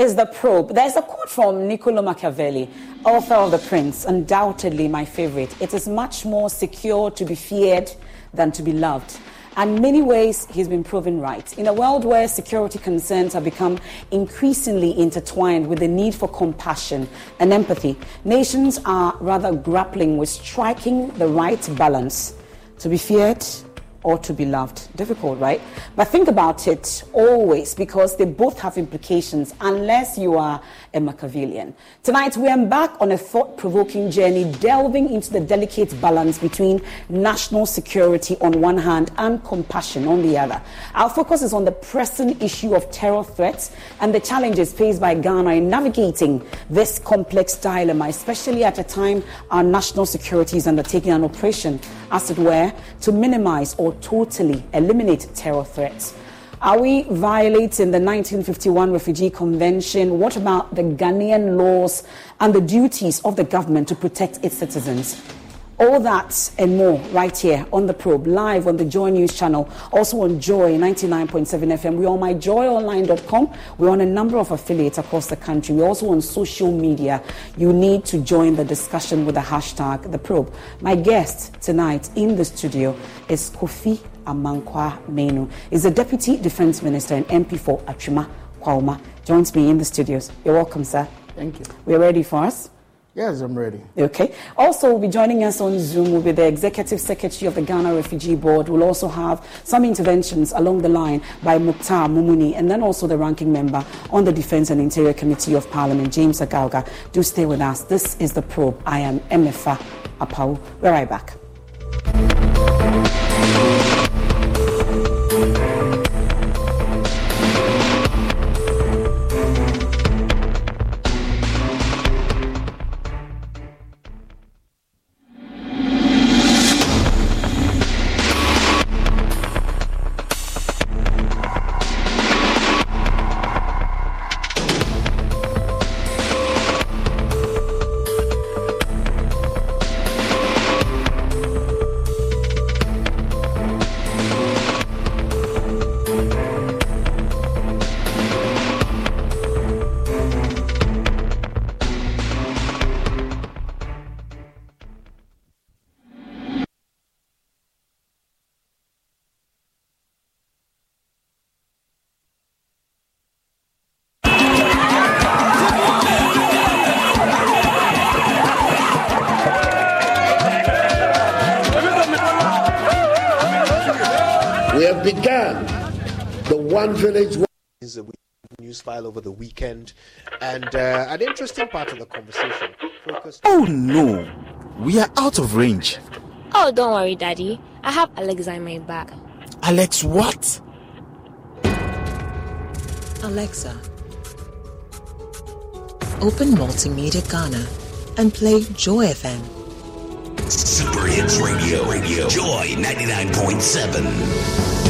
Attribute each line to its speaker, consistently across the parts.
Speaker 1: Is The Probe. There's a quote from Niccolo Machiavelli, author of The Prince, undoubtedly my favorite. It is much more secure to be feared than to be loved. And many ways, he's been proven right. In a world where security concerns have become increasingly intertwined with the need for compassion and empathy, nations are rather grappling with striking the right balance to be feared or to be loved. Difficult, right? But think about it always because they both have implications unless you are a Machiavellian. Tonight, we embark on a thought provoking journey delving into the delicate balance between national security on one hand and compassion on the other. Our focus is on the pressing issue of terror threats and the challenges faced by Ghana in navigating this complex dilemma, especially at a time our national security is undertaking an operation, as it were, to minimize or totally eliminate terror threats. Are we violating the 1951 Refugee Convention? What about the Ghanaian laws and the duties of the government to protect its citizens? All that and more right here on the probe, live on the Joy News channel, also on Joy 99.7 FM. We're on myjoyonline.com. We're on a number of affiliates across the country. We're also on social media. You need to join the discussion with the hashtag the probe. My guest tonight in the studio is Kofi Amankwa Manu. He's the Deputy Defense Minister and MP for Atwima Kwanwoma. Joins me in the studios. You're welcome, sir.
Speaker 2: Thank you.
Speaker 1: We're ready for us.
Speaker 2: Yes, I'm ready.
Speaker 1: Okay. Also, will be joining us on Zoom will be the Executive Secretary of the Ghana Refugee Board. We'll also have some interventions along the line by Mukhtar Mumuni and then also the ranking member on the Defense and Interior Committee of Parliament, James Agalga. Do stay with us. This is The Probe. I am Emefa Apawu. We're right back.
Speaker 3: Village.
Speaker 4: is a news file over the weekend, and uh, an interesting part of the conversation focused.
Speaker 5: Oh no, we are out of range.
Speaker 6: Oh, don't worry, Daddy. I have Alexa in my bag.
Speaker 5: Alex, what?
Speaker 7: Alexa, open Multimedia Ghana and play Joy FM.
Speaker 8: Super Hits Radio, Radio, Joy 99.7.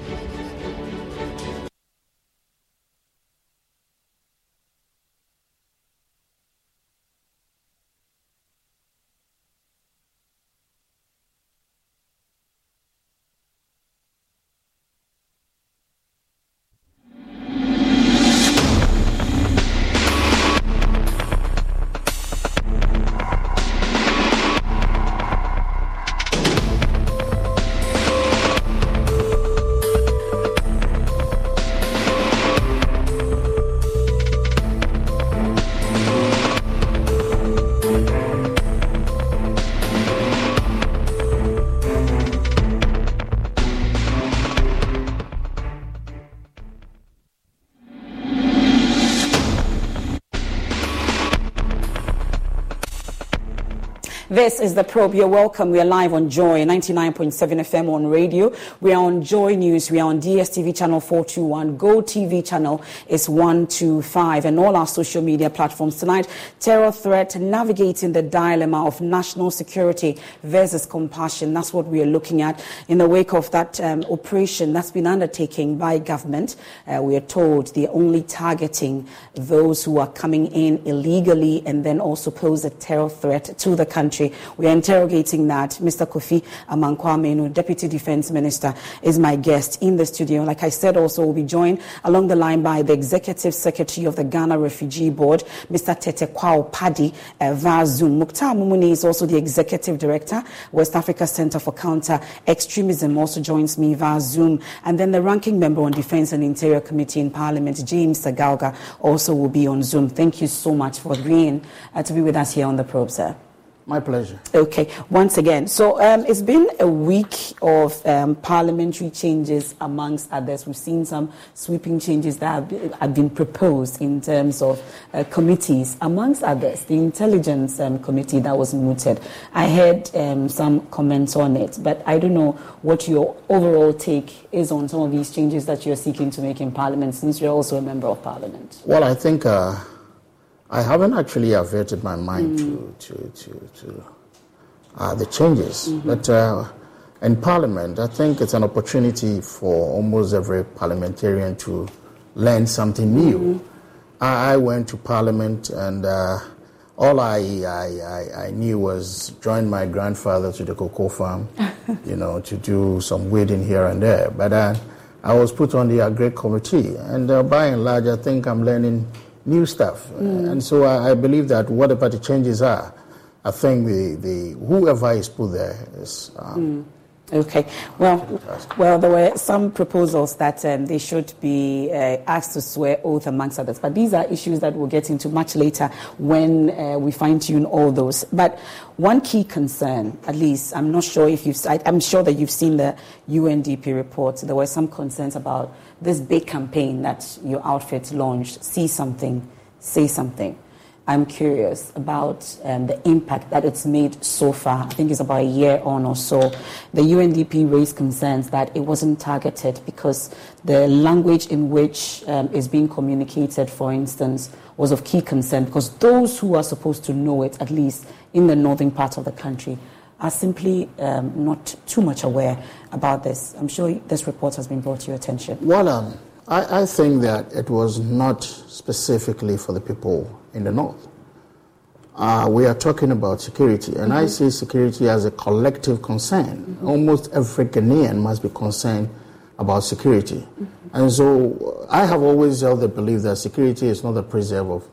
Speaker 1: This is the probe. You're welcome. We are live on Joy 99.7 FM on radio. We are on Joy News. We are on DSTV channel 421. Go TV channel is 125 and all our social media platforms tonight. Terror threat, navigating the dilemma of national security versus compassion. That's what we are looking at in the wake of that um, operation that's been undertaken by government. Uh, we are told they're only targeting those who are coming in illegally and then also pose a terror threat to the country. We are interrogating that. Mr. Kofi Amankwa Deputy Defense Minister, is my guest in the studio. Like I said, also we'll be joined along the line by the Executive Secretary of the Ghana Refugee Board, Mr. Tetteh Kwao Padi uh, via Zoom. Mukhtar Mumuni is also the Executive Director, West Africa Center for Counter Extremism, also joins me via Zoom. And then the Ranking Member on Defense and Interior Committee in Parliament, James Agalga, also will be on Zoom. Thank you so much for agreeing uh, to be with us here on the probe, sir.
Speaker 2: My pleasure.
Speaker 1: Okay, once again. So um, it's been a week of um, parliamentary changes, amongst others. We've seen some sweeping changes that have been, have been proposed in terms of uh, committees, amongst others, the Intelligence um, Committee that was mooted. I heard um, some comments on it, but I don't know what your overall take is on some of these changes that you're seeking to make in Parliament, since you're also a member of Parliament.
Speaker 2: Well, I think. Uh I haven't actually averted my mind mm. to, to, to, to uh, the changes. Mm-hmm. But uh, in Parliament, I think it's an opportunity for almost every parliamentarian to learn something new. Mm-hmm. I, I, went to Parliament and uh, all I, I, I, knew was join my grandfather to the cocoa farm, you know, to do some weeding here and there. But uh, I was put on the agri committee, and uh, by and large, I think I'm learning new stuff. Mm. And so I, I, believe that whatever the changes are, I think the, the whoever is put there is. Um,
Speaker 1: mm. Okay. Well, well, there were some proposals that um, they should be uh, asked to swear oath, amongst others. But these are issues that we'll get into much later when uh, we fine tune all those. But one key concern, at least, I'm not sure if you've, I, I'm sure that you've seen the UNDP report. There were some concerns about this big campaign that your outfit launched, See Something, Say Something. I'm curious about um, the impact that it's made so far. I think it's about a year on or so. The UNDP raised concerns that it wasn't targeted because the language in which um, is being communicated, for instance, was of key concern because those who are supposed to know it, at least in the northern part of the country, are simply um, not too much aware about this. I'm sure this report has been brought to your attention.
Speaker 2: Well, um, I, I, think that it was not specifically for the people in the north. Uh, we are talking about security, and mm-hmm. I see security as a collective concern. Mm-hmm. Almost every Ghanaian must be concerned about security. Mm-hmm. And so I have always held the belief that security is not the preserve of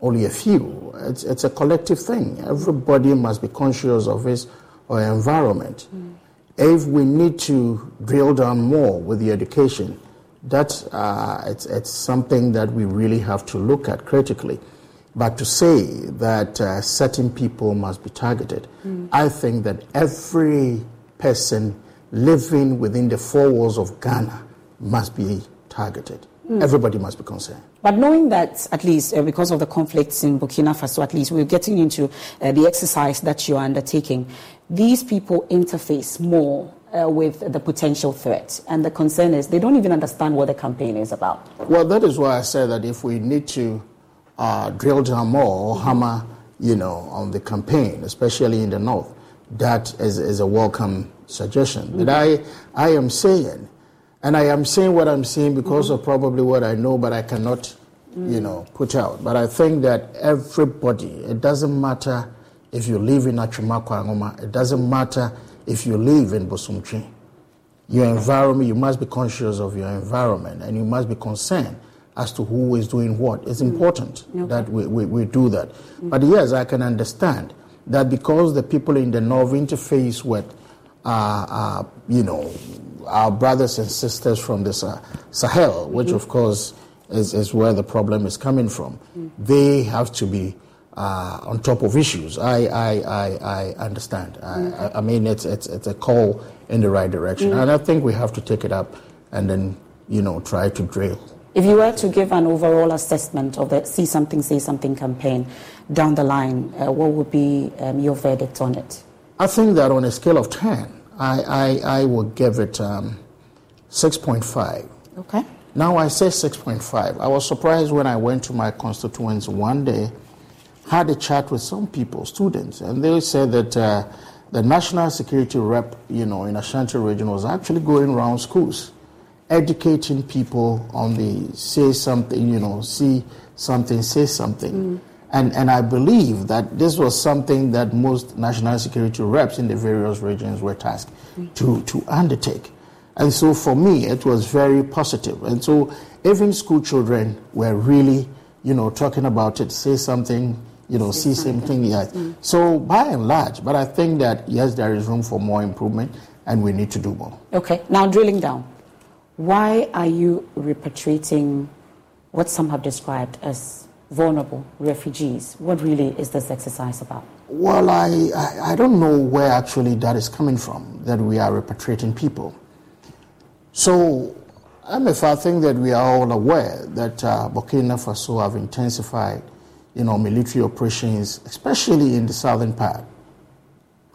Speaker 2: only a few. It's, it's a collective thing. Everybody must be conscious of his or environment. Mm. If we need to drill down more with the education, that's uh, it's, it's something that we really have to look at critically. But to say that uh, certain people must be targeted, mm. I think that every person living within the four walls of Ghana must be targeted. everybody must be concerned.
Speaker 1: But knowing that, at least uh, because of the conflicts in Burkina Faso, at least we're getting into uh, the exercise that you're undertaking, these people interface more uh, with the potential threat. And the concern is they don't even understand what the campaign is about.
Speaker 2: Well, that is why I said that if we need to uh, drill down more or hammer, you know, on the campaign, especially in the north, that is, is a welcome suggestion. But I, I am saying, and I am saying what I'm saying because of probably what I know, but I cannot, you know, put out. But I think that everybody, it doesn't matter if you live in Achumakwa it doesn't matter if you live in Bosomtwe. Your environment, you must be conscious of your environment and you must be concerned as to who is doing what. It's important that we, we, we do that. But yes, I can understand that because the people in the north interface with, uh, uh, you know, our brothers and sisters from the Sah- Sahel, which of course is, is where the problem is coming from, they have to be uh, on top of issues. I, I, I, I understand. I, I, I mean, it's, it's, it's a call in the right direction.
Speaker 1: Mm.
Speaker 2: And I think we have to take it up and then, you know, try to drill.
Speaker 1: If you were to give an overall assessment of the See Something, Say Something campaign down the line, uh, what would be um, your verdict on it?
Speaker 2: I think that on a scale of 10, I, I, I would give it um, 6.5.
Speaker 1: Okay.
Speaker 2: Now I say 6.5. I was surprised when I went to my constituents one day, had a chat with some people, students, and they said that uh, the national security rep, you know, in Ashanti region was actually going around schools, educating people on the say something, you know, see something, say something. And, and I believe that this was something that most national security reps in the various regions were tasked to, to undertake. And so for me, it was very positive. And so even school children were really, you know, talking about it, say something, you know, see something. Yes. So by and large, but I think that yes, there is room for more improvement and we need to do more.
Speaker 1: Okay, now drilling down. Why are you repatriating what some have described as vulnerable refugees? What really is this exercise about?
Speaker 2: Well, I, I, I don't know where actually that is coming from, that we are repatriating people. So, Emefa, I think that we are all aware that uh, Burkina Faso have intensified, you know, military operations, especially in the southern part,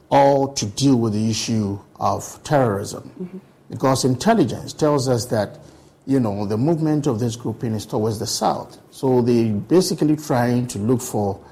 Speaker 2: all to deal with the issue of terrorism. Because intelligence tells us that, you know, the movement of this grouping is towards the south. So they're basically trying to look for,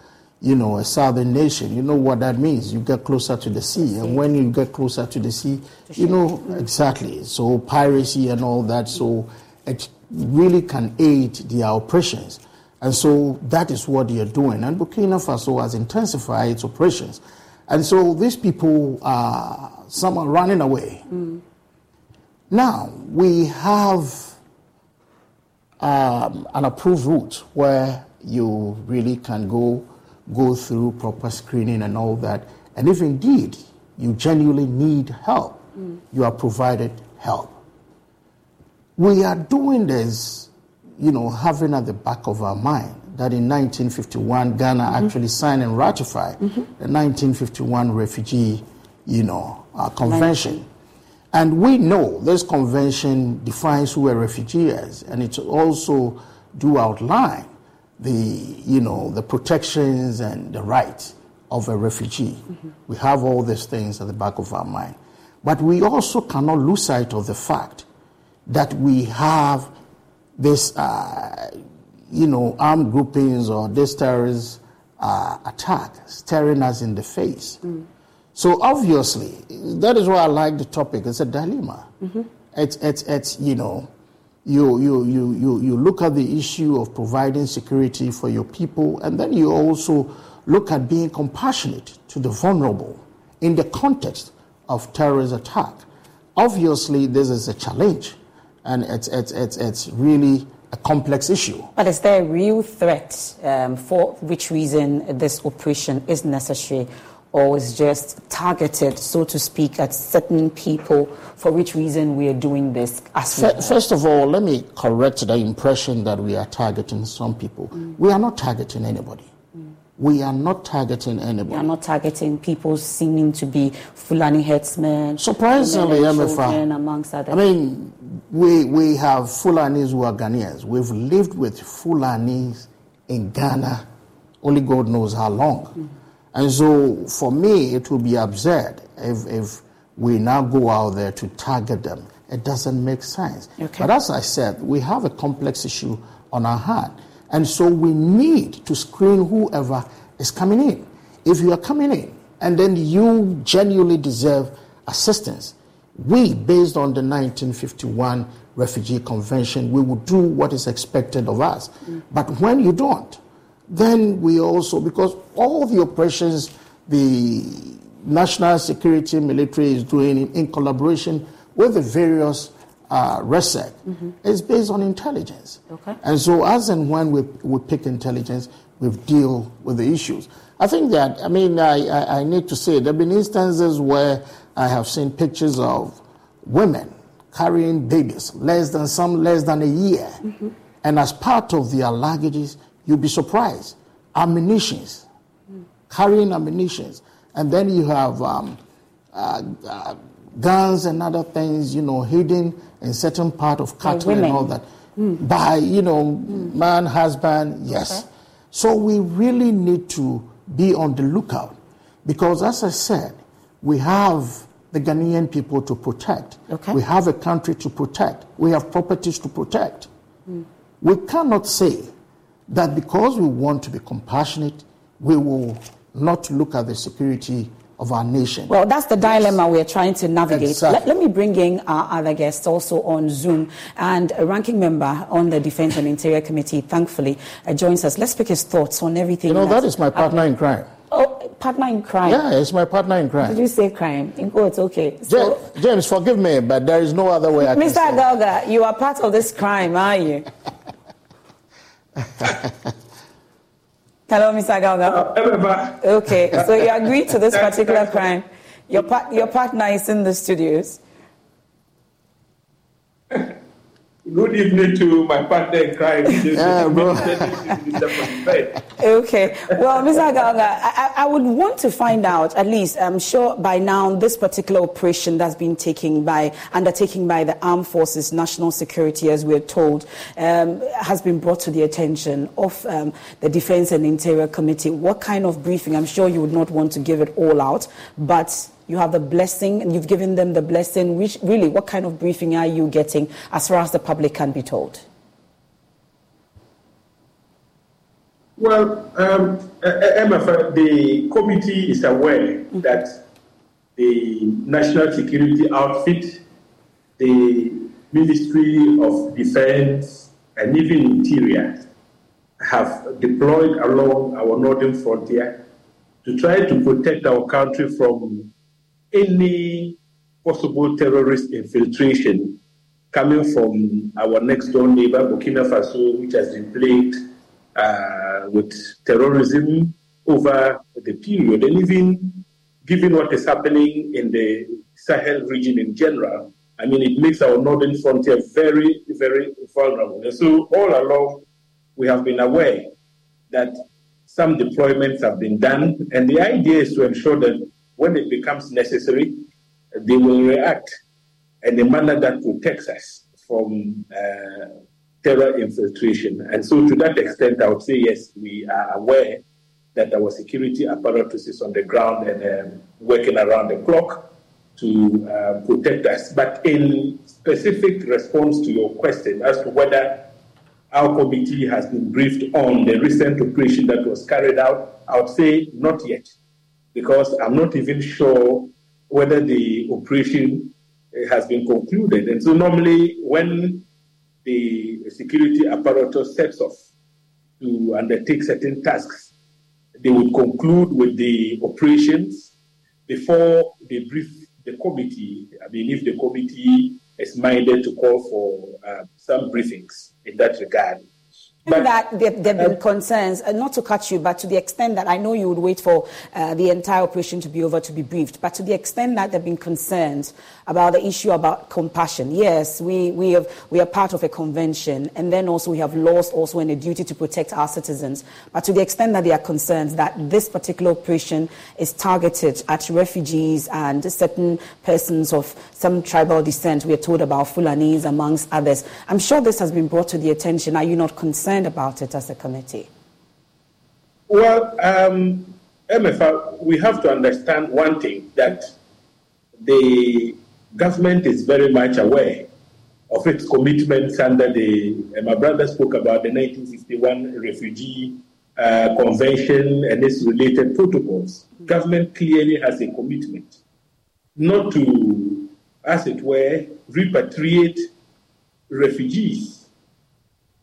Speaker 2: you know, a southern nation. You know what that means. You get closer to the sea. And when you get closer to the sea, you know, exactly. So piracy and all that. So it really can aid their operations. And so that is what they are doing. And Burkina Faso has intensified its operations. And so these people, are some are running away. Now, we have um, an approved route where you really can go go through proper screening and all that. And if indeed you genuinely need help, you are provided help. We are doing this, you know, having at the back of our mind that in 1951 Ghana mm-hmm. actually signed and ratified mm-hmm. the 1951 Refugee, you know, uh, Convention. And we know this convention defines who a refugee is, and it also do outline the, you know, the protections and the rights of a refugee. Mm-hmm. We have all these things at the back of our mind. But we also cannot lose sight of the fact that we have this, uh, you know, armed groupings or this terrorist uh, attack staring us in the face. So obviously, that is why I like the topic. It's a dilemma. It's, it's, it's, you know, you, you, you, you, you look at the issue of providing security for your people, and then you also look at being compassionate to the vulnerable in the context of terrorist attack. Obviously, this is a challenge, and it's, it's, it's, it's really a complex issue.
Speaker 1: But is there a real threat um, for which reason this operation is necessary? Or is just targeted, so to speak, at certain people for which reason we are doing this
Speaker 2: First of all, let me correct the impression that we are targeting some people. We are not targeting anybody. we are not targeting anybody.
Speaker 1: We are not targeting people seeming to be Fulani headsmen.
Speaker 2: Surprisingly,
Speaker 1: Emefa, amongst others.
Speaker 2: I mean, we, we have Fulanis who are Ghanaians. We've lived with Fulanis in Ghana, only God knows how long. And so, for me, it would be absurd if, if we now go out there to target them. It doesn't make sense.
Speaker 1: Okay.
Speaker 2: But as I said, we have a complex issue on our hand. And so we need to screen whoever is coming in. If you are coming in and then you genuinely deserve assistance, we, based on the 1951 Refugee Convention, we will do what is expected of us. But when you don't, then we also, because all the operations the national security military is doing in, in collaboration with the various uh, RESEC is based on intelligence.
Speaker 1: Okay.
Speaker 2: And so, as and when we, we pick intelligence, we deal with the issues. I think that, I mean, I, I, I need to say, there have been instances where I have seen pictures of women carrying babies, less than some less than a year. And as part of their luggages, you'll be surprised. Ammunitions, carrying ammunitions. And then you have um, uh, uh, guns and other things, you know, hidden in certain part of cattle and all that. By, you know, man, husband, yes. So we really need to be on the lookout because, as I said, we have the Ghanaian people to protect.
Speaker 1: Okay.
Speaker 2: We have a country to protect. We have properties to protect. We cannot say that because we want to be compassionate, we will not look at the security of our nation.
Speaker 1: Well, that's the dilemma we're trying to navigate.
Speaker 2: Exactly.
Speaker 1: Let, let me bring in our other guests also on Zoom. And a ranking member on the Defense and Interior Committee, thankfully, uh, joins us. Let's pick his thoughts on everything.
Speaker 2: you know,
Speaker 1: that's
Speaker 2: my partner in crime.
Speaker 1: Partner in crime.
Speaker 2: Yeah, it's my partner in crime.
Speaker 1: Did you say crime? In quotes, okay. So,
Speaker 2: Ja- James, forgive me, but there is no other way I can
Speaker 1: Mr.
Speaker 2: say it.
Speaker 1: Agalga, you are part of this crime, are you? Hello, Mr. Agalga. Okay, so you agree to this particular crime. Your, par- your partner is in the studios.
Speaker 9: Good evening to my partner in crime.
Speaker 2: Yeah, bro.
Speaker 1: Okay. Well, Mr. Agalga, I, I I would want to find out, at least, I'm sure by now, this particular operation that's been taken by, undertaken by the Armed Forces National Security, as we're told, um, has been brought to the attention of um, the Defense and Interior Committee. What kind of briefing? I'm sure you would not want to give it all out, but you have the blessing, and you've given them the blessing. Which, really, what kind of briefing are you getting as far as the public can be told?
Speaker 9: Well, um, uh, Emefa, the committee is aware that the national security outfit, the Ministry of Defense, and even Interior have deployed along our northern frontier to try to protect our country from any possible terrorist infiltration coming from our next door neighbor, Burkina Faso, which has been plagued uh, with terrorism over the period, and even given what is happening in the Sahel region in general, I mean, it makes our northern frontier very, very vulnerable. And so, all along, we have been aware that some deployments have been done, and the idea is to ensure that when it becomes necessary, they will react in a manner that protects us from uh, terror infiltration. And so, to that extent, I would say yes, we are aware that our security apparatus is on the ground and um, working around the clock to uh, protect us. But in specific response to your question as to whether our committee has been briefed on the recent operation that was carried out, I would say not yet, because I'm not even sure whether the operation uh, has been concluded. And so, normally, when the security apparatus sets off to undertake certain tasks, they would conclude with the operations before they brief the committee. I mean, if the committee is minded to call for uh, some briefings in that regard.
Speaker 1: But, that there, have been uh, concerns, uh, not to cut you, but to the extent that I know you would wait for uh, the entire operation to be over to be briefed, but to the extent that there have been concerns about the issue about compassion. Yes, we, we, have, we are part of a convention, and then also we have laws also and a duty to protect our citizens. But to the extent that there are concerns that this particular operation is targeted at refugees and certain persons of some tribal descent, we are told about Fulanis amongst others. I'm sure this has been brought to the attention. Are you not concerned about it as a committee?
Speaker 9: Well, um, Emefa, we have to understand one thing that the government is very much aware of its commitments under the, my brother spoke about the 1961 Refugee uh, Convention and its related protocols. Mm-hmm. Government clearly has a commitment not to, as it were, repatriate refugees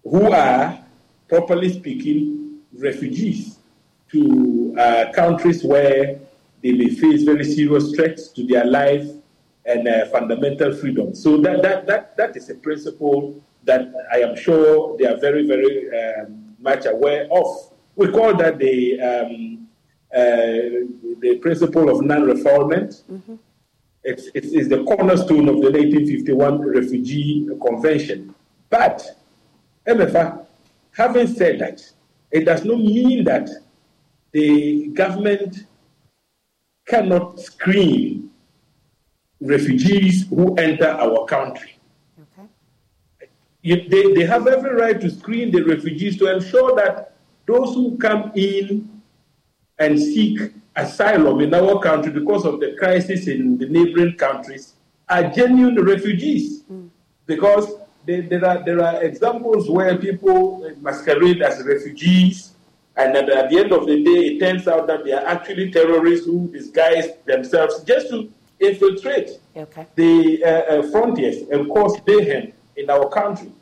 Speaker 9: who are, properly speaking, refugees to uh, countries where they may face very serious threats to their life and uh, fundamental freedom. So that, that, that, that is a principle that I am sure they are very, very um, much aware of. We call that the, um, uh, the principle of non-refoulement. Mm-hmm. It's, it's, it's, the cornerstone of the 1951 Refugee Convention. But, Emefa, having said that, it does not mean that the government cannot screen refugees who enter our country. Okay. They, they have every right to screen the refugees to ensure that those who come in and seek asylum in our country because of the crisis in the neighboring countries are genuine refugees. Mm. Because there, there, are, there are examples where people masquerade as refugees, and at the end of the day, it turns out that they are actually terrorists who disguise themselves just to infiltrate okay. the uh, uh, frontiers and cause mayhem in our country.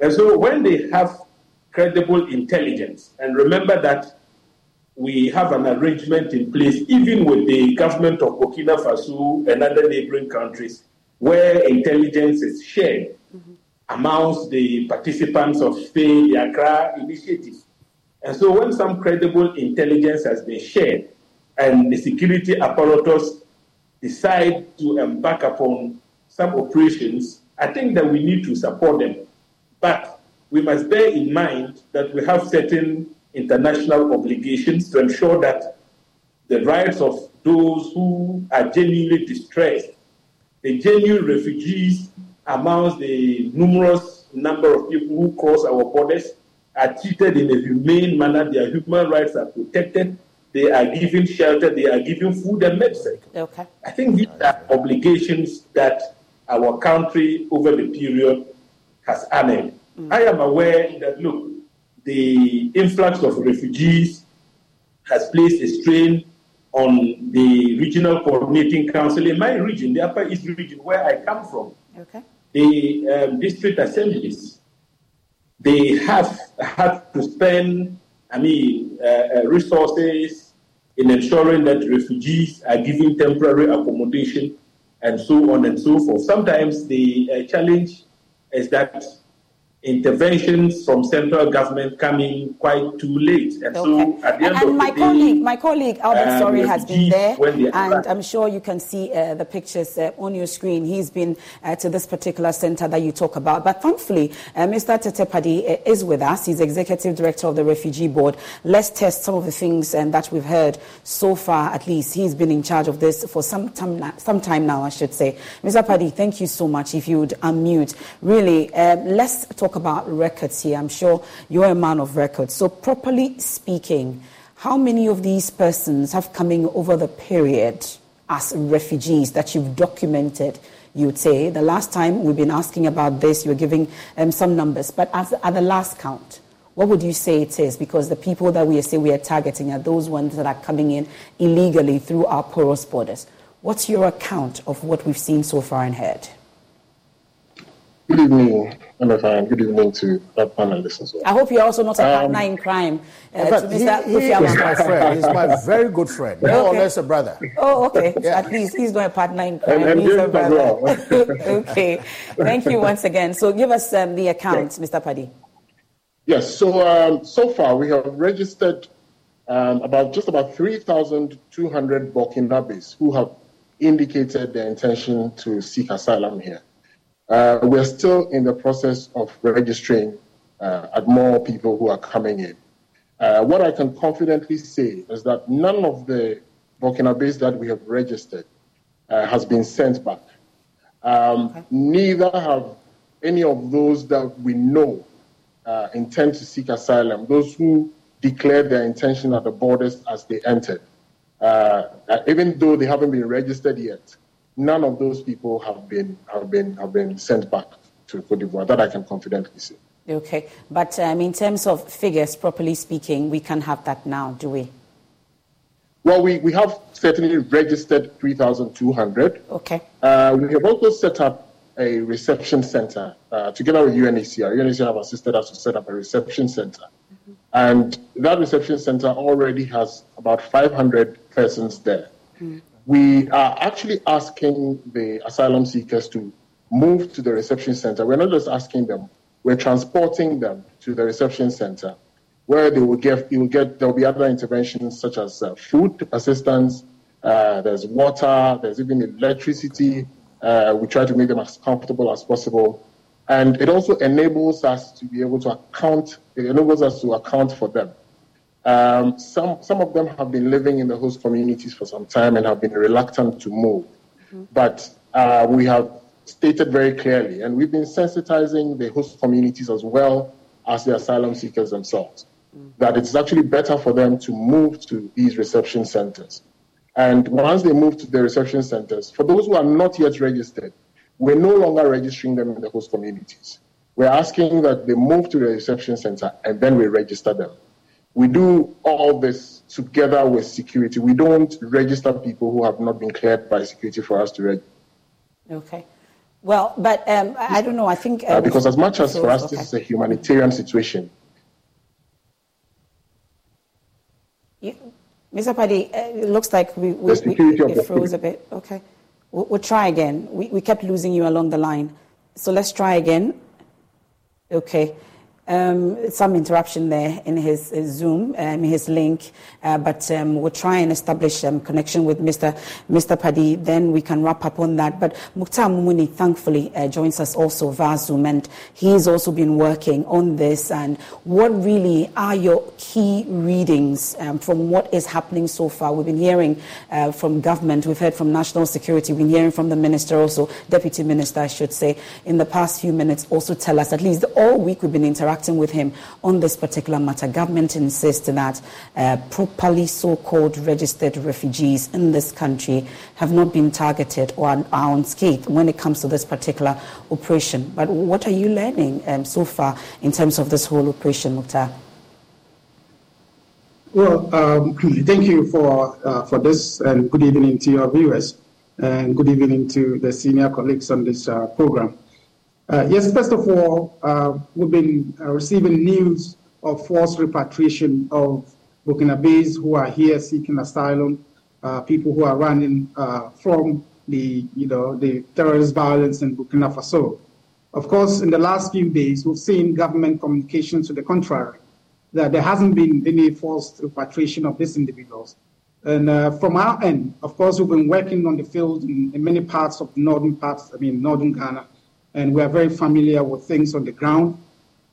Speaker 9: And so when they have credible intelligence, and remember that we have an arrangement in place, even with the government of Burkina Faso and other neighboring countries, where intelligence is shared mm-hmm. Amongst the participants of, the Accra initiative. And so when some credible intelligence has been shared and the security apparatus decide to embark upon some operations, I think that we need to support them. But we must bear in mind that we have certain international obligations to ensure that the rights of those who are genuinely distressed, the genuine refugees amongst the numerous number of people who cross our borders, are treated in a humane manner, their human rights are protected, they are given shelter, they are given food and medicine.
Speaker 1: Okay.
Speaker 9: I think these are obligations that our country over the period has honored. Mm. I am aware that, look, the influx of refugees has placed a strain on the regional coordinating council in my region, the Upper East region, where I come from.
Speaker 1: Okay.
Speaker 9: The um, district assemblies, they have had to spend, I mean, uh, uh, resources in ensuring that refugees are given temporary accommodation and so on and so forth. Sometimes the uh, challenge is that interventions from central government coming quite too late. And okay. so at the end
Speaker 1: and
Speaker 9: of
Speaker 1: my
Speaker 9: the
Speaker 1: colleague,
Speaker 9: day,
Speaker 1: my colleague Albert um, Story has been there, and I'm sure you can see uh, the pictures uh, on your screen. He's been uh, to this particular center that you talk about. But thankfully, uh, Mr. Tetteh uh, is with us. He's executive director of the Refugee Board. Let's test some of the things um, that we've heard so far. At least he's been in charge of this for some time, some time now, I should say. Mr. Padi, thank you so much. If you would unmute, really, let's talk talk about records here. I'm sure you're a man of records. So, properly speaking, how many of these persons have coming over the period as refugees that you've documented? You'd say the last time we've been asking about this, you're giving um, some numbers, but as, at the last count, what would you say it is? Because the people that we say we are targeting are those ones that are coming in illegally through our porous borders. What's your account of what we've seen so far and heard?
Speaker 10: Good evening, Emefa, good evening to our panelist as well.
Speaker 1: I hope you're also not a partner um, in crime. Uh, fact,
Speaker 2: he, he is my friend. He's my very good friend, more okay. or less a brother.
Speaker 1: Oh, okay. yeah. At least he's not a partner in crime. And, and he's a brother. Well. okay. Thank you once again. So give us um, the account, Mr. Padi.
Speaker 11: Yes. So um, so far we have registered um, about just about 3,200 Burkinabes who have indicated their intention to seek asylum here. Uh, we are still in the process of registering uh, at more people who are coming in. Uh, what I can confidently say is that none of the Burkinabes that we have registered uh, has been sent back. Um, okay. Neither have any of those that we know uh, intend to seek asylum, those who declared their intention at the borders as they entered. Uh, even though they haven't been registered yet, none of those people have been, have been, have been sent back to Cote d'Ivoire. That I can confidently say.
Speaker 1: Okay, but um, in terms of figures, properly speaking, we can have that now, do we?
Speaker 11: Well, we, we have certainly registered 3,200.
Speaker 1: Okay.
Speaker 11: Uh, we have also set up a reception center uh, together with UNHCR. UNHCR have assisted us to set up a reception center. Mm-hmm. And that reception center already has about 500 persons there. Mm-hmm. We are actually asking the asylum seekers to move to the reception center. We're not just asking them, we're transporting them to the reception center where they will get, you will get, there will be other interventions such as uh, food assistance, uh, there's water, there's even electricity. Uh, we try to make them as comfortable as possible. And it also enables us to be able to account, it enables us to account for them. Um, some, some of them have been living in the host communities for some time and have been reluctant to move. Mm-hmm. But uh, we have stated very clearly. And we've been sensitizing the host communities as well as the asylum seekers themselves mm. that it's actually better for them to move to these reception centers. And once they move to the reception centers, for those who are not yet registered, we're no longer registering them in the host communities. We're asking that they move to the reception center and then we register them. We do all this together with security. We don't register people who have not been cleared by security for us to register.
Speaker 1: Okay. Well, but um, I don't know. I think
Speaker 11: uh, uh, because as much as for us okay. this is a humanitarian situation.
Speaker 1: You, Mr. Padi, uh, it looks like we, we, we it froze a bit. Okay, we'll, we'll try again. We, we kept losing you along the line, so let's try again. Okay. Um, some interruption there in his, his Zoom, um, his link, uh, but um, we'll try and establish um, connection with Mr. Mr. Padi. Then we can wrap up on that. But Mukhtar Mumuni, thankfully, uh, joins us also via Zoom, and he's also been working on this. And what really are your key readings um, from what is happening so far? We've been hearing uh, from government, we've heard from national security, we've been hearing from the minister, also deputy minister, I should say, in the past few minutes. Also, tell us at least all week we've been interacting interacting with him on this particular matter. Government insists that uh, properly so-called registered refugees in this country have not been targeted or are unscathed when it comes to this particular operation. But what are you learning um, so far in terms of this whole operation, Mukhtar?
Speaker 12: Well, um, thank you for uh, for this, and good evening to your viewers, and good evening to the senior colleagues on this uh, program. Uh, yes, first of all, uh, we've been uh, receiving news of forced repatriation of Burkinabes who are here seeking asylum, uh, people who are running uh, from the, you know, the terrorist violence in Burkina Faso. Of course, in the last few days, we've seen government communication to the contrary, that there hasn't been any forced repatriation of these individuals. And uh, from our end, of course, we've been working on the field in, in many parts of the northern parts, I mean, northern Ghana, and we are very familiar with things on the ground.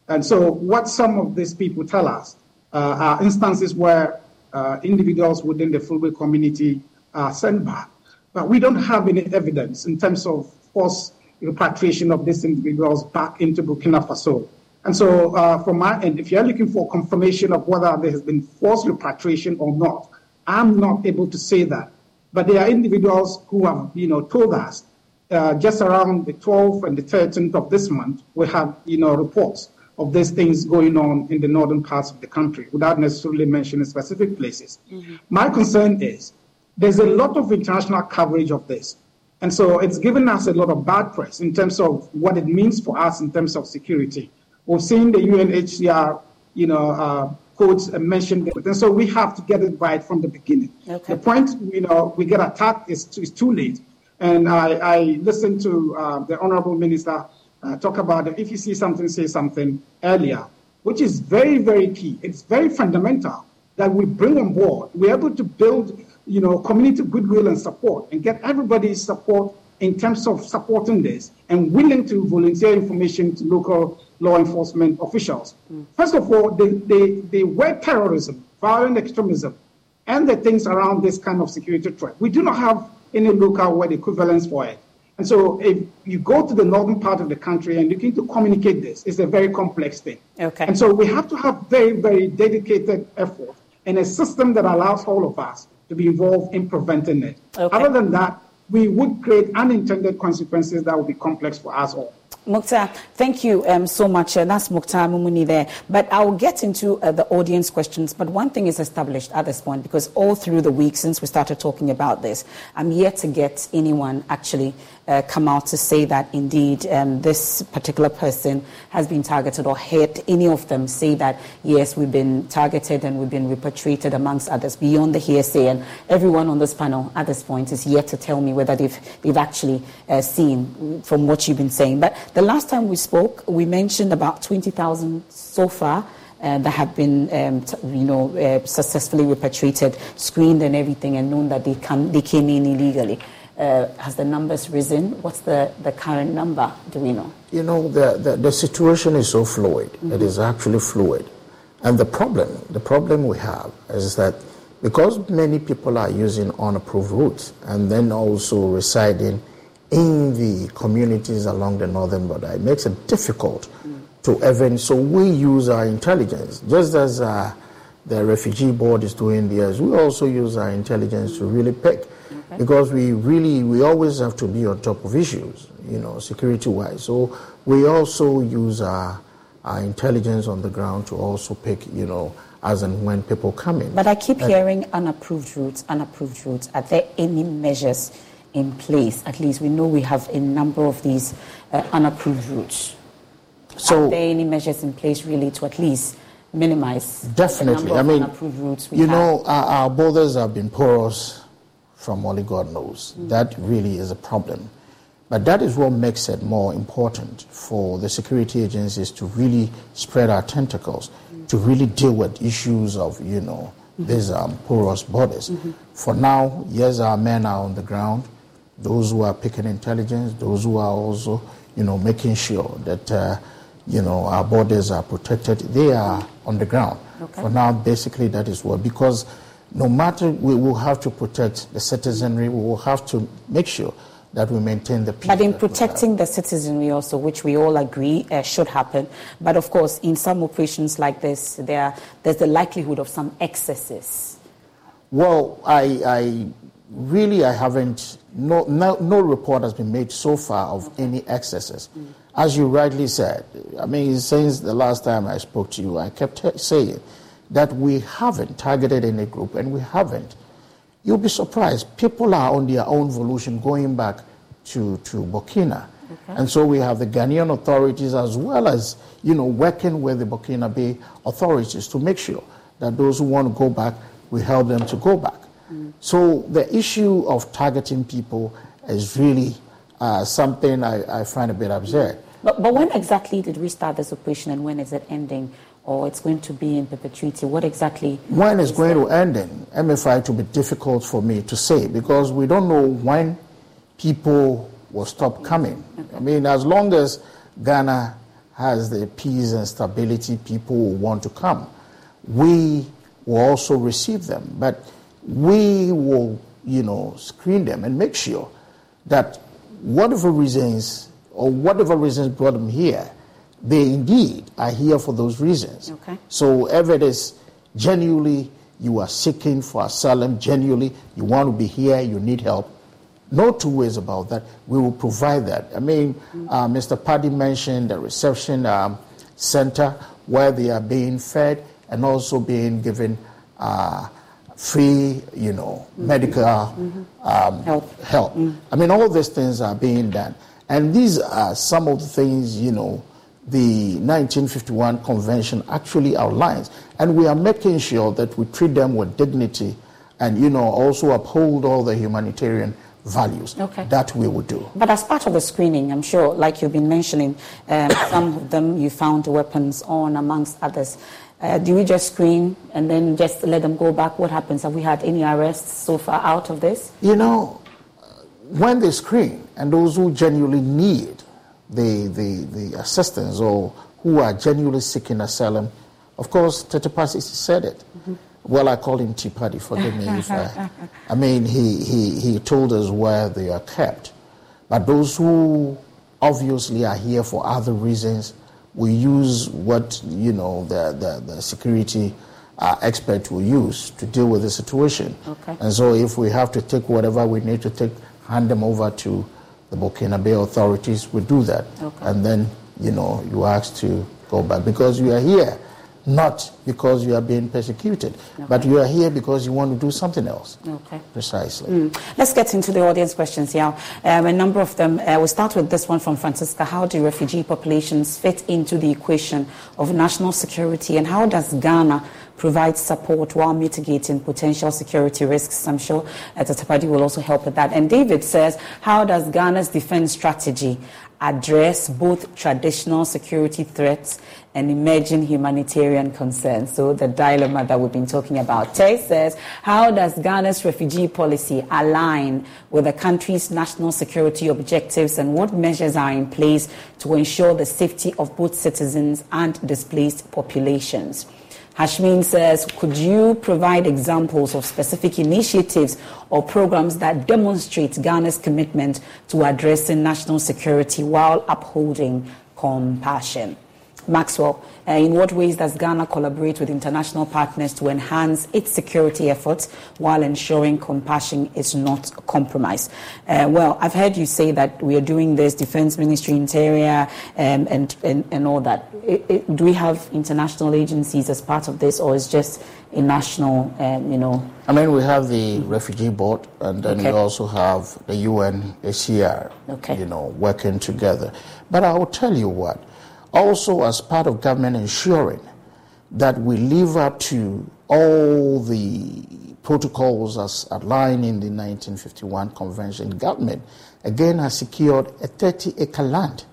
Speaker 12: And so, what some of these people tell us uh, are instances where uh, individuals within the Fulbe community are sent back, but we don't have any evidence in terms of forced repatriation of these individuals back into Burkina Faso. And so, uh, from my end, if you're looking for confirmation of whether there has been forced repatriation or not, I'm not able to say that. But there are individuals who have, you know, told us uh, just around the 12th and the 13th of this month, we have, you know, reports of these things going on in the northern parts of the country without necessarily mentioning specific places. Mm-hmm. My concern is there's a lot of international coverage of this. And so it's given us a lot of bad press in terms of what it means for us in terms of security. We've seen the UNHCR, you know, uh, quotes mentioned it. And so we have to get it right from the beginning. Okay. The point, you know, we get attacked is, is too late. And I, I listened to uh, the Honorable Minister uh, talk about if you see something, say something earlier. which is very, very key. It's very fundamental that we bring on board. We're able to build, you know, community goodwill and support and get everybody's support in terms of supporting this and willing to volunteer information to local law enforcement officials. Mm. First of all, the, the, the word terrorism, violent extremism, and the things around this kind of security threat, we do not have any local word equivalents for it. And so if you go to the northern part of the country and looking to communicate this, it's a very complex thing.
Speaker 1: Okay.
Speaker 12: And so we have to have very, very dedicated effort and a system that allows all of us to be involved in preventing it. Okay. Other than that, we would create unintended consequences that would be complex for us all.
Speaker 1: Mukhtar, thank you um, so much. Uh, that's Mukhtar Mumuni there. But I'll get into uh, the audience questions. But one thing is established at this point because all through the week since we started talking about this, I'm yet to get anyone actually uh, come out to say that indeed um, this particular person has been targeted or hit. any of them say that, yes, we've been targeted and we've been repatriated amongst others beyond the hearsay. And everyone on this panel at this point is yet to tell me whether they've, they've actually uh, seen from what you've been saying. But the last time we spoke, we mentioned about 20,000 so far. Uh, that have been, um, t- you know, uh, successfully repatriated, screened and everything, and known that they, come, they came in illegally. Uh, has the numbers risen? What's the, the current number? Do we know?
Speaker 2: You know, the, the, the situation is so fluid. Mm-hmm. It is actually fluid. And the problem, the problem we have is that because many people are using unapproved routes and then also residing in the communities along the northern border, it makes it difficult mm. to even. So we use our intelligence, just as uh, the refugee board is doing theirs. We also use our intelligence to really pick Okay. Because we really, we always have to be on top of issues, you know, security-wise. So we also use our, our intelligence on the ground to also pick, you know, as and when people come in.
Speaker 1: But I keep hearing unapproved routes, unapproved routes. Are there any measures in place? At least we know we have a number of these uh, unapproved routes. So, are there any measures in place really to at least minimize
Speaker 2: definitely?
Speaker 1: I
Speaker 2: mean,
Speaker 1: you
Speaker 2: have? know, our, our, borders have been porous from only God knows. Mm. That really is a problem. But that is what makes it more important for the security agencies to really spread our tentacles, mm. to really deal with issues of, you know, mm-hmm. these um, porous borders. Mm-hmm. For now, yes, our men are on the ground, those who are picking intelligence, those who are also, you know, making sure that, uh, you know, our borders are protected, they are on the ground. Okay. For now, basically, that is what, because no matter, we will have to protect the citizenry, we will have to make sure that we maintain the peace.
Speaker 1: But in protecting the citizenry also, which we all agree uh, should happen, but of course, in some operations like this, there, there's the likelihood of some excesses.
Speaker 2: Well, I, I really, I haven't, no, no, no, report has been made so far of any excesses. Mm. As you rightly said, I mean, since the last time I spoke to you, I kept saying that we haven't targeted any group, and we haven't. You'll be surprised. People are on their own volition going back to, to Burkina. Okay. And so we have the Ghanaian authorities as well as, you know, working with the Burkinabe authorities to make sure that those who want to go back, we help them to go back. Mm. So the issue of targeting people is really uh, something I, I, find a bit absurd.
Speaker 1: But, but when exactly did we start this operation and when is it ending? Or it's going to be in perpetuity? What exactly?
Speaker 2: When it's going that? to end in Emefa to be difficult for me to say because we don't know when people will stop coming. Okay. I mean, as long as Ghana has the peace and stability, people will want to come. We will also receive them, but we will, you know, screen them and make sure that whatever reasons or whatever reasons brought them here, they indeed are here for those reasons.
Speaker 1: Okay.
Speaker 2: So if it is genuinely you are seeking for asylum, genuinely you want to be here, you need help, no two ways about that. We will provide that. I mean, mm-hmm. uh, Mr. Padi mentioned the reception um, center where they are being fed and also being given uh, free, you know, mm-hmm. medical mm-hmm. Um, help. help. Mm. I mean, all these things are being done. And these are some of the things, you know, the 1951 convention actually outlines. And we are making sure that we treat them with dignity and, you know, also uphold all the humanitarian values.
Speaker 1: Okay.
Speaker 2: That we would do.
Speaker 1: But as part of the screening, I'm sure, like you've been mentioning, um, some of them you found weapons on, amongst others. Uh, do we just screen and then just let them go back? What happens? Have we had any arrests so far out of this?
Speaker 2: You know, when they screen and those who genuinely need the, the, the assistance or who are genuinely seeking asylum, of course, Tetepasi said it. Mm-hmm. Well, I call him Tipadi, forgive me if I. I mean, he, he, he told us where they are kept. But those who obviously are here for other reasons, we use what, you know, the, the, the security uh, expert will use to deal with the situation.
Speaker 1: Okay.
Speaker 2: And so if we have to take whatever we need to take, hand them over to the Burkinabe authorities, we do that.
Speaker 1: Okay.
Speaker 2: And then, you know, you ask to go back because you are here not because you are being persecuted,
Speaker 1: Okay.
Speaker 2: but you are here because you want to do something else.
Speaker 1: Okay.
Speaker 2: Precisely.
Speaker 1: Mm. Let's get into the audience questions here. Um, a number of them. Uh, we'll start with this one from Francisca. How do refugee populations fit into the equation of national security, and how does Ghana provide support while mitigating potential security risks? I'm sure uh, Tetteh Padi will also help with that. And David says, how does Ghana's defense strategy address both traditional security threats and emerging humanitarian concerns. So the dilemma that we've been talking about. Tay says, how does Ghana's refugee policy align with the country's national security objectives and what measures are in place to ensure the safety of both citizens and displaced populations? Hashmin says, could you provide examples of specific initiatives or programs that demonstrate Ghana's commitment to addressing national security while upholding compassion? Maxwell, uh, in what ways does Ghana collaborate with international partners to enhance its security efforts while ensuring compassion is not compromised? Uh, well, I've heard you say that we are doing this, Defense Ministry, Interior, um, and, and, and all that. It, it, do we have international agencies as part of this, or is just a national, um, you know?
Speaker 2: I mean, we have the Refugee Board, and then
Speaker 1: Okay.
Speaker 2: we also have the UNHCR,
Speaker 1: Okay.
Speaker 2: you know, working together. But I will tell you what, also as part of government ensuring that we live up to all the protocols as outlined in the 1951 convention, government again has secured a 30 acre land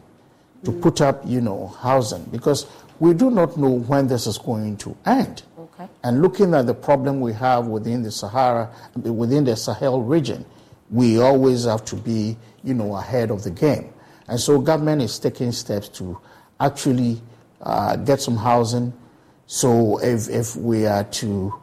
Speaker 2: to mm. put up, you know, housing because we do not know when this is going to end.
Speaker 1: Okay.
Speaker 2: And looking at the problem we have within the Sahara, within the Sahel region, we always have to be, you know, ahead of the game. And so government is taking steps to actually uh, get some housing. So if, if we are to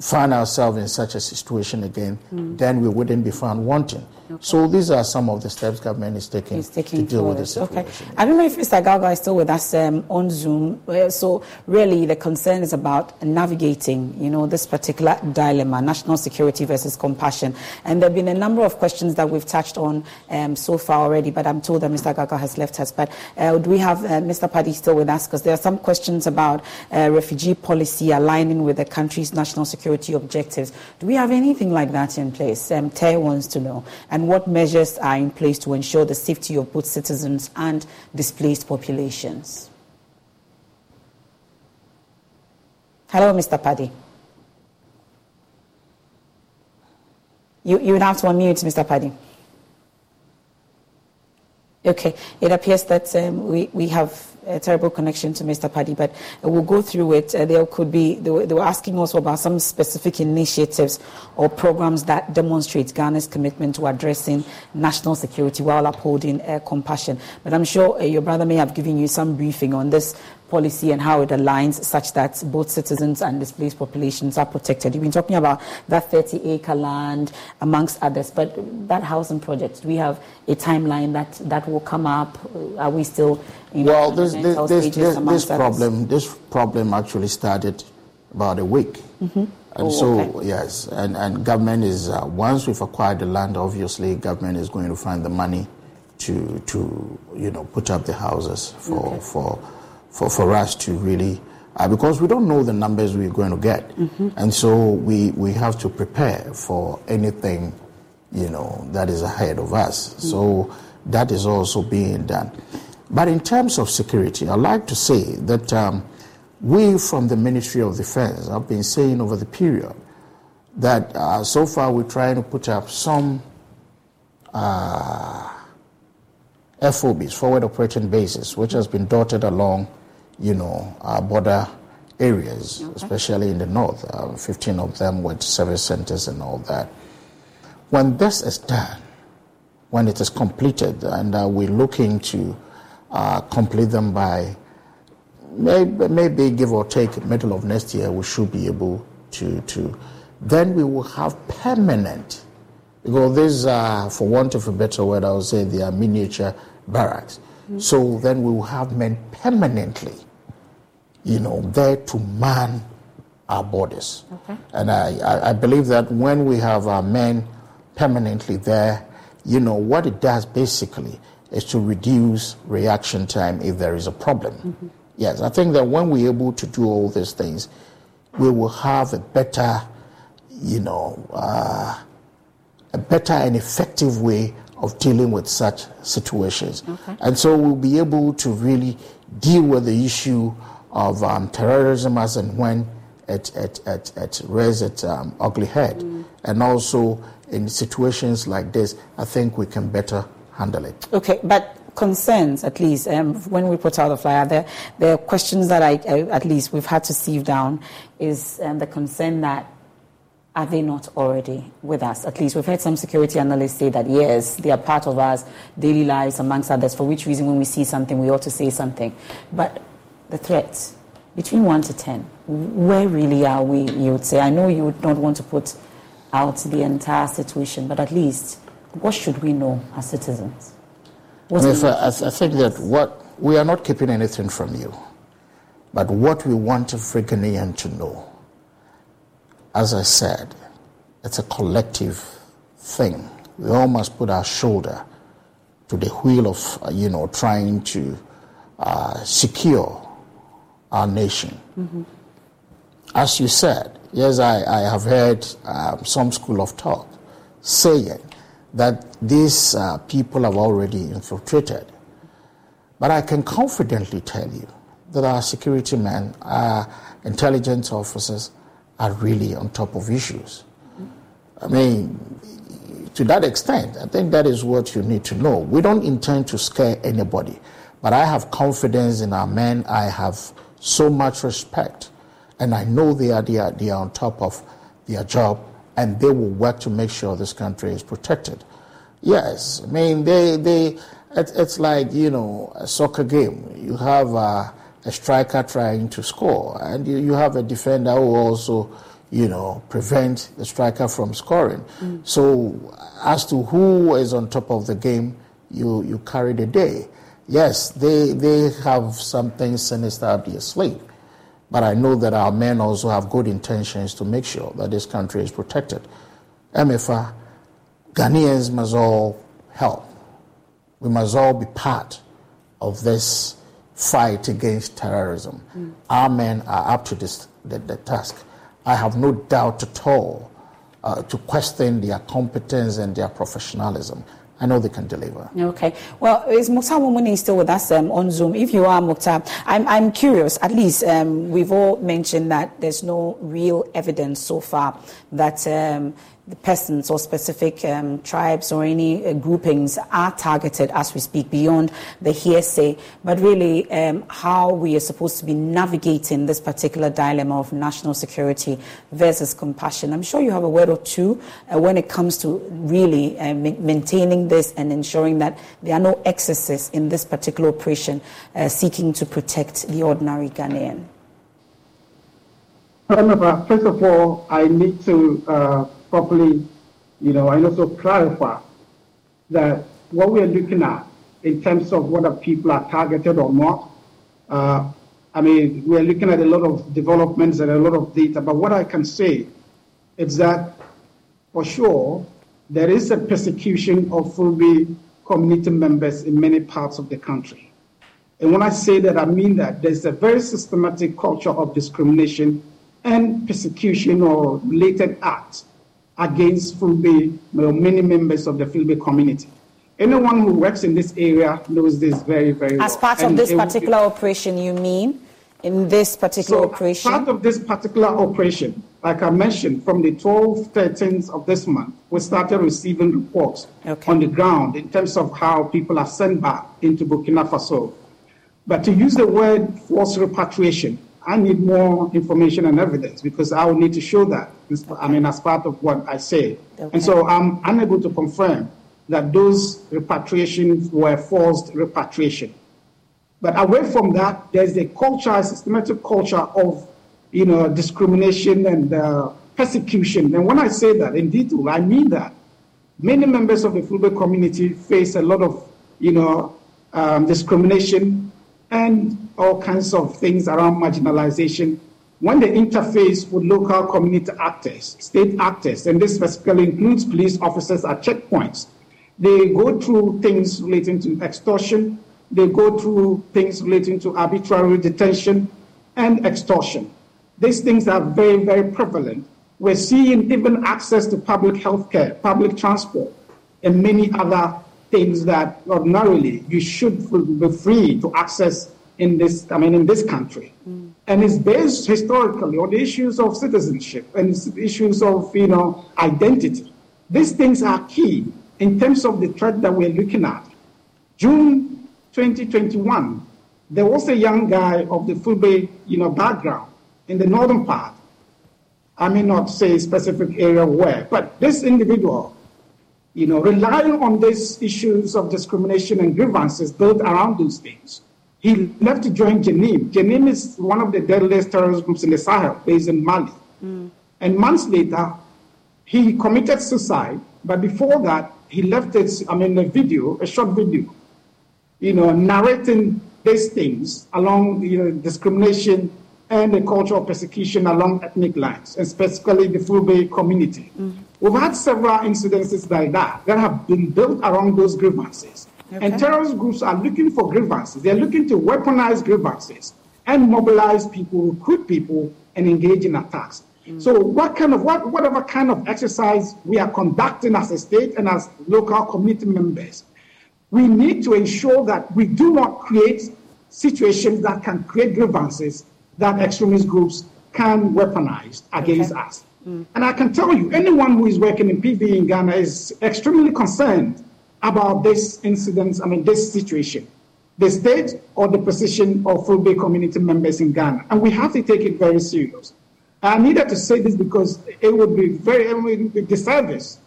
Speaker 2: find ourselves in such a situation again,
Speaker 1: Mm.
Speaker 2: then we wouldn't be found wanting. So these are some of the steps government is taking,
Speaker 1: taking
Speaker 2: to deal with the
Speaker 1: forward.
Speaker 2: situation.
Speaker 1: Okay. I don't know if Mr. Agalga is still with us um, on Zoom. Uh, So really, the concern is about navigating, you know, this particular dilemma: national security versus compassion. And there have been a number of questions that we've touched on um, so far already. But I'm told that Mr. Agalga has left us. But uh, do we have uh, Mr. Padi still with us? Because there are some questions about uh, refugee policy aligning with the country's national security objectives. Do we have anything like that in place? Um, Tay wants to know. And what measures are in place to ensure the safety of both citizens and displaced populations? Hello, Mr. Padi. You, you would have to unmute, Mr. Padi. Okay, it appears that um, we, we have a terrible connection to Mr. Padi, but we'll go through it. Uh, there could be, they were, they were asking also about some specific initiatives or programs that demonstrate Ghana's commitment to addressing national security while upholding uh, compassion. But I'm sure uh, your brother may have given you some briefing on this policy and how it aligns such that both citizens and displaced populations are protected. You've been talking about that 30 acre land amongst others, but that housing project, do we have a timeline that, that will come up? Are we still in
Speaker 2: Well, this, this, this, this, this
Speaker 1: amongst others?
Speaker 2: problem, this problem actually started about a week.
Speaker 1: Mhm.
Speaker 2: And
Speaker 1: Oh,
Speaker 2: so,
Speaker 1: okay.
Speaker 2: yes, and, and government is, uh, once we've acquired the land, obviously, government is going to find the money to, to you know, put up the houses for,
Speaker 1: Okay.
Speaker 2: for, for, for us to really, uh, because we don't know the numbers we're going to get.
Speaker 1: Mhm.
Speaker 2: And so we, we have to prepare for anything, you know, that is ahead of us. So that is also being done. But in terms of security, I'd like to say that um, we from the Ministry of Defense have been saying over the period that uh, so far we're trying to put up some uh, FOBs, forward operating bases, which has been dotted along, you know, our border areas, okay. especially in the north, uh, 15 of them with service centers and all that. When this is done, when it is completed, and uh, we're looking to uh, complete them by maybe, maybe give or take middle of next year, we should be able to, to then we will have permanent, because these are, for want of a better word, I would say they are miniature barracks. Mm-hmm. So then we will have men permanently, you know, there to man our borders. Okay. And I, I believe that when we have our men permanently there, you know, what it does basically is to reduce reaction time if there is a problem. Mm-hmm. Yes, I think that when we're able to do all these things, we will have a better, you know, uh, a better and effective way of dealing with such situations. Okay. And so we'll be able to really deal with the issue of um, terrorism as and when it, it, it, it rears its um, ugly head. Mm. And also in situations like this, I think we can better handle it.
Speaker 1: Okay, but concerns, at least, um, when we put out the flyer, the, the questions that I, I, at least we've had to sieve down is um, the concern that are they not already with us? At least we've heard some security analysts say that yes, they are part of our daily lives, amongst others, for which reason when we see something, we ought to say something. But the threats, between 1 to 10, where really are we, you would say? I know you would not want to put out the entire situation, but at least what should we know as citizens?
Speaker 2: I, I, I think that what we are not keeping anything from you, but what we want every Ghanaian to know, as I said, it's a collective thing. We all must put our shoulder to the wheel of, you know, trying to uh, secure our nation. Mm-hmm. As you said, yes, I, I have heard um, some school of thought saying that these uh, people have already infiltrated. But I can confidently tell you that our security men, our intelligence officers, are really on top of issues. I mean, to that extent, I think that is what you need to know. We don't intend to scare anybody, but I have confidence in our men. I have so much respect, and I know they are, they are, they are on top of their job and they will work to make sure this country is protected. Yes, I mean, they, they, it, it's like, you know, a soccer game. You have a, a striker trying to score, and you, you have a defender who also, you know, prevent the striker from scoring. Mm. So, as to who is on top of the game, you, you carry the day. Yes, they, they have something sinister up their sleeve. But I know that our men also have good intentions to make sure that this country is protected. Emefa, Ghanaians must all help. We must all be part of this fight against terrorism. Mm. Our men are up to this, the, the, task. I have no doubt at all uh, to question their competence and their professionalism. I know they can deliver.
Speaker 1: Okay. Well, is Mukhtar Mumuni still with us um, on Zoom? If you are, Mukhtar, I'm, I'm curious. At least um, we've all mentioned that there's no real evidence so far that um, persons or specific um, tribes or any uh, groupings are targeted as we speak beyond the hearsay, but really um, how we are supposed to be navigating this particular dilemma of national security versus compassion. I'm sure you have a word or two uh, when it comes to really uh, ma- maintaining this and ensuring that there are no excesses in this particular operation uh, seeking to protect the ordinary Ghanaian.
Speaker 12: First of all, I need to uh, properly, you know, and also clarify that what we're looking at in terms of whether people are targeted or not, uh, I mean, we're looking at a lot of developments and a lot of data, but what I can say is that for sure there is a persecution of Fulbe community members in many parts of the country. And when I say that, I mean that there's a very systematic culture of discrimination and persecution or related acts against Fulbe many members of the Fulbe community. Anyone who works in this area knows this very, very
Speaker 1: well. As part of this particular operation, you mean? In this particular
Speaker 12: so
Speaker 1: operation?
Speaker 12: Part of this particular operation, like I mentioned, from the 12th, 13th of this month, we started receiving reports
Speaker 1: Okay.
Speaker 12: on the ground in terms of how people are sent back into Burkina Faso. But to use the word forced repatriation, I need more information and evidence because I will need to show that. I mean, as part of what I say.
Speaker 1: Okay.
Speaker 12: And so I'm unable to confirm that those repatriations were forced repatriation. But away from that, there's a culture, a systematic culture of, you know, discrimination and uh, persecution. And when I say that in detail, I mean that many members of the Fulbe community face a lot of, you know, um, discrimination and all kinds of things around marginalization when they interface with local community actors, state actors, and this specifically includes police officers at checkpoints. They go through things relating to extortion, they go through things relating to arbitrary detention and extortion. These things are very, very prevalent. We're seeing even access to public health care, public transport, and many other things that ordinarily you should be free to access in this, I mean, in this country. Mm. And it's based historically on the issues of citizenship and issues of, you know, identity. These things are key in terms of the threat that we're looking at. June 2021, there was a young guy of the Fulbe, you know, background in the northern part. I may not say specific area where, but this individual, you know, relying on these issues of discrimination and grievances built around those things, he left to join JNIM. JNIM is one of the deadliest terrorist groups in the Sahel, based in Mali. Hmm. And months later, he committed suicide. But before that, he left it, I mean, a video, a short video, you know, narrating these things along you know, discrimination and the culture of persecution along ethnic lines, and specifically the Fulbe community. Hmm. We've had several incidences like that that have been built around those grievances.
Speaker 1: Okay.
Speaker 12: And terrorist groups are looking for grievances. They're looking to weaponize grievances and mobilize people, recruit people, and engage in attacks. Mm. So, what kind of what whatever kind of exercise we are conducting as a state and as local community members, we need to ensure that we do not create situations that can create grievances that extremist groups can weaponize against us. Mm. And I can tell you, anyone who is working in PV in Ghana is extremely concerned about this incident, I mean, this situation, the state or the position of Fulbe community members in Ghana. And we have to take it very serious. I needed to say this because it would be very, it would be disservice,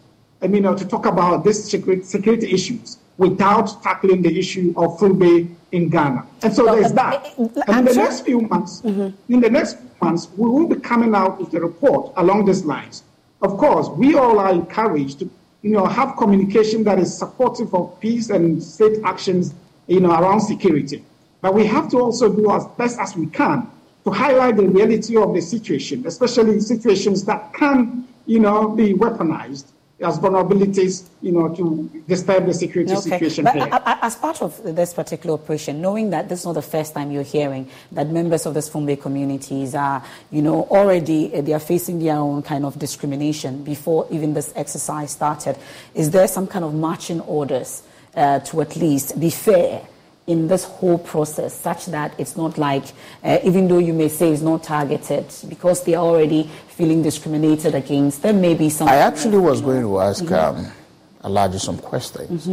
Speaker 12: I mean, uh, to talk about these security, security issues without tackling the issue of Fulbe in Ghana. And so
Speaker 1: Well,
Speaker 12: there's
Speaker 1: uh,
Speaker 12: that.
Speaker 1: uh,
Speaker 12: And in the
Speaker 1: sure-
Speaker 12: next few months, in the next few months, we will be coming out with a report along these lines. Of course, we all are encouraged to, you know, have communication that is supportive of peace and state actions, you know, around security. But we have to also do as best as we can to highlight the reality of the situation, especially situations that can, you know, be weaponized as vulnerabilities, you know, to disturb the security situation
Speaker 1: But
Speaker 12: here.
Speaker 1: as part of this particular operation, knowing that this is not the first time you're hearing that members of the Fulbe communities are, you know, already uh, they are facing their own kind of discrimination before even this exercise started, is there some kind of marching orders uh, to at least be fair? In this whole process, such that it's not like, uh, even though you may say it's not targeted, because they are already feeling discriminated against, there may be some.
Speaker 2: I actually was going to
Speaker 1: Mm-hmm.
Speaker 2: ask um, Elijah some questions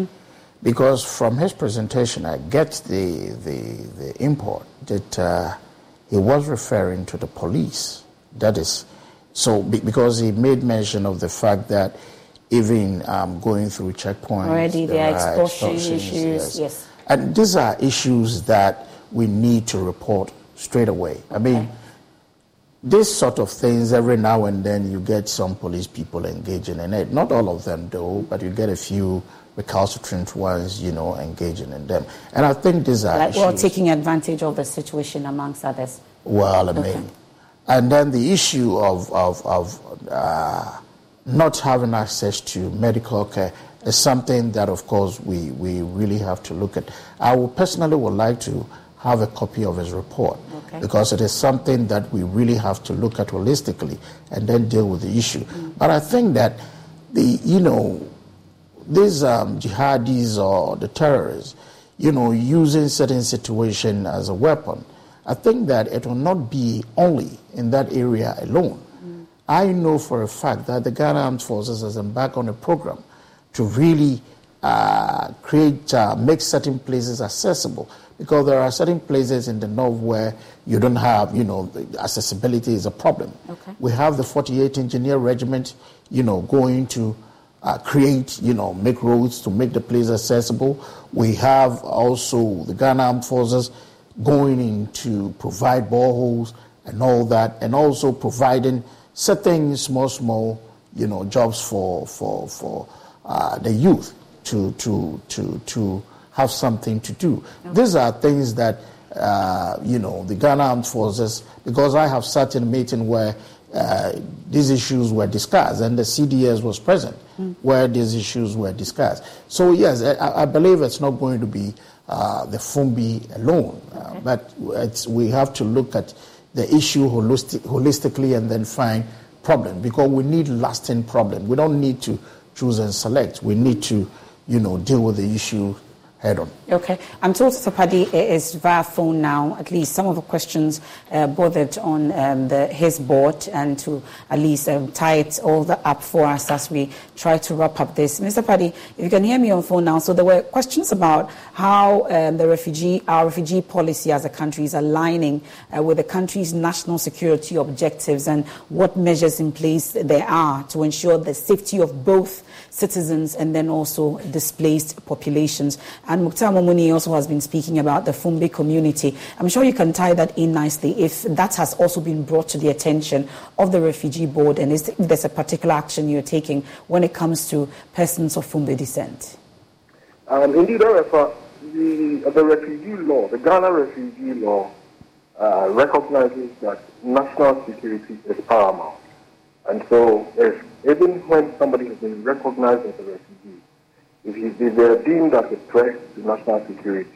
Speaker 2: because from his presentation, I get the the, the import that uh, he was referring to the police. That is, so be, because he made mention of the fact that even um, going through checkpoints,
Speaker 1: Already there are extortion issues, yes.
Speaker 2: And these are issues that we need to report straight away. I mean, these sort of things, every now and then you get some police people engaging in it. Not all of them, though, but you get a few recalcitrant ones, you know, engaging in them. And I think these are
Speaker 1: like, well, taking advantage of the situation amongst others.
Speaker 2: Well, I mean,
Speaker 1: Okay.
Speaker 2: and then the issue of of, of uh, not having access to medical care is something that, of course, we, we really have to look at. I would personally would like to have a copy of his report
Speaker 1: Okay.
Speaker 2: because it is something that we really have to look at holistically and then deal with the issue. But I think that the you know these um, jihadis or the terrorists, you know, using certain situation as a weapon, I think that it will not be only in that area alone. I know for a fact that the Ghana Armed Forces has embarked on a program to really uh, create, uh, make certain places accessible because there are certain places in the north where you don't have, you know, accessibility is a problem.
Speaker 1: Okay.
Speaker 2: We have the 48th Engineer Regiment, you know, going to uh, create, you know, make roads to make the place accessible. We have also the Ghana Armed Forces going in to provide boreholes and all that, and also providing certain small, small, you know, jobs for for for uh, the youth to to to to have something to do. These are things that uh, you know the Ghana Armed Forces, because I have sat in a meeting where uh, these issues were discussed, and the CDS was present
Speaker 1: Mm.
Speaker 2: where these issues were discussed. So yes, I, I believe it's not going to be uh, the Fulbe alone, uh, but it's, we have to look at the issue holistic, holistically and then find problems because we need lasting problem. We don't need to choose and select. We need to, you know, deal with the issue head on.
Speaker 1: Okay. I'm told. Padi is via phone now. At least some of the questions uh, bothered on um, the, his board and to at least um, tie it all the up for us as we try to wrap up this. Mr. Padi, if you can hear me on phone now. So there were questions about how um, the refugee, our refugee policy as a country is aligning uh, with the country's national security objectives and what measures in place there are to ensure the safety of both citizens and then also displaced populations. And Mukhtar Mumuni also has been speaking about the Fulbe community. I'm sure you can tie that in nicely if that has also been brought to the attention of the refugee board and is, there's a particular action you're taking when it comes to persons of Fulbe descent.
Speaker 10: Um, indeed, the, the refugee law, the Ghana refugee law, uh, recognizes that national security is paramount. And so, if even when somebody has been recognized as a refugee, if, he, if they are deemed as a threat to national security,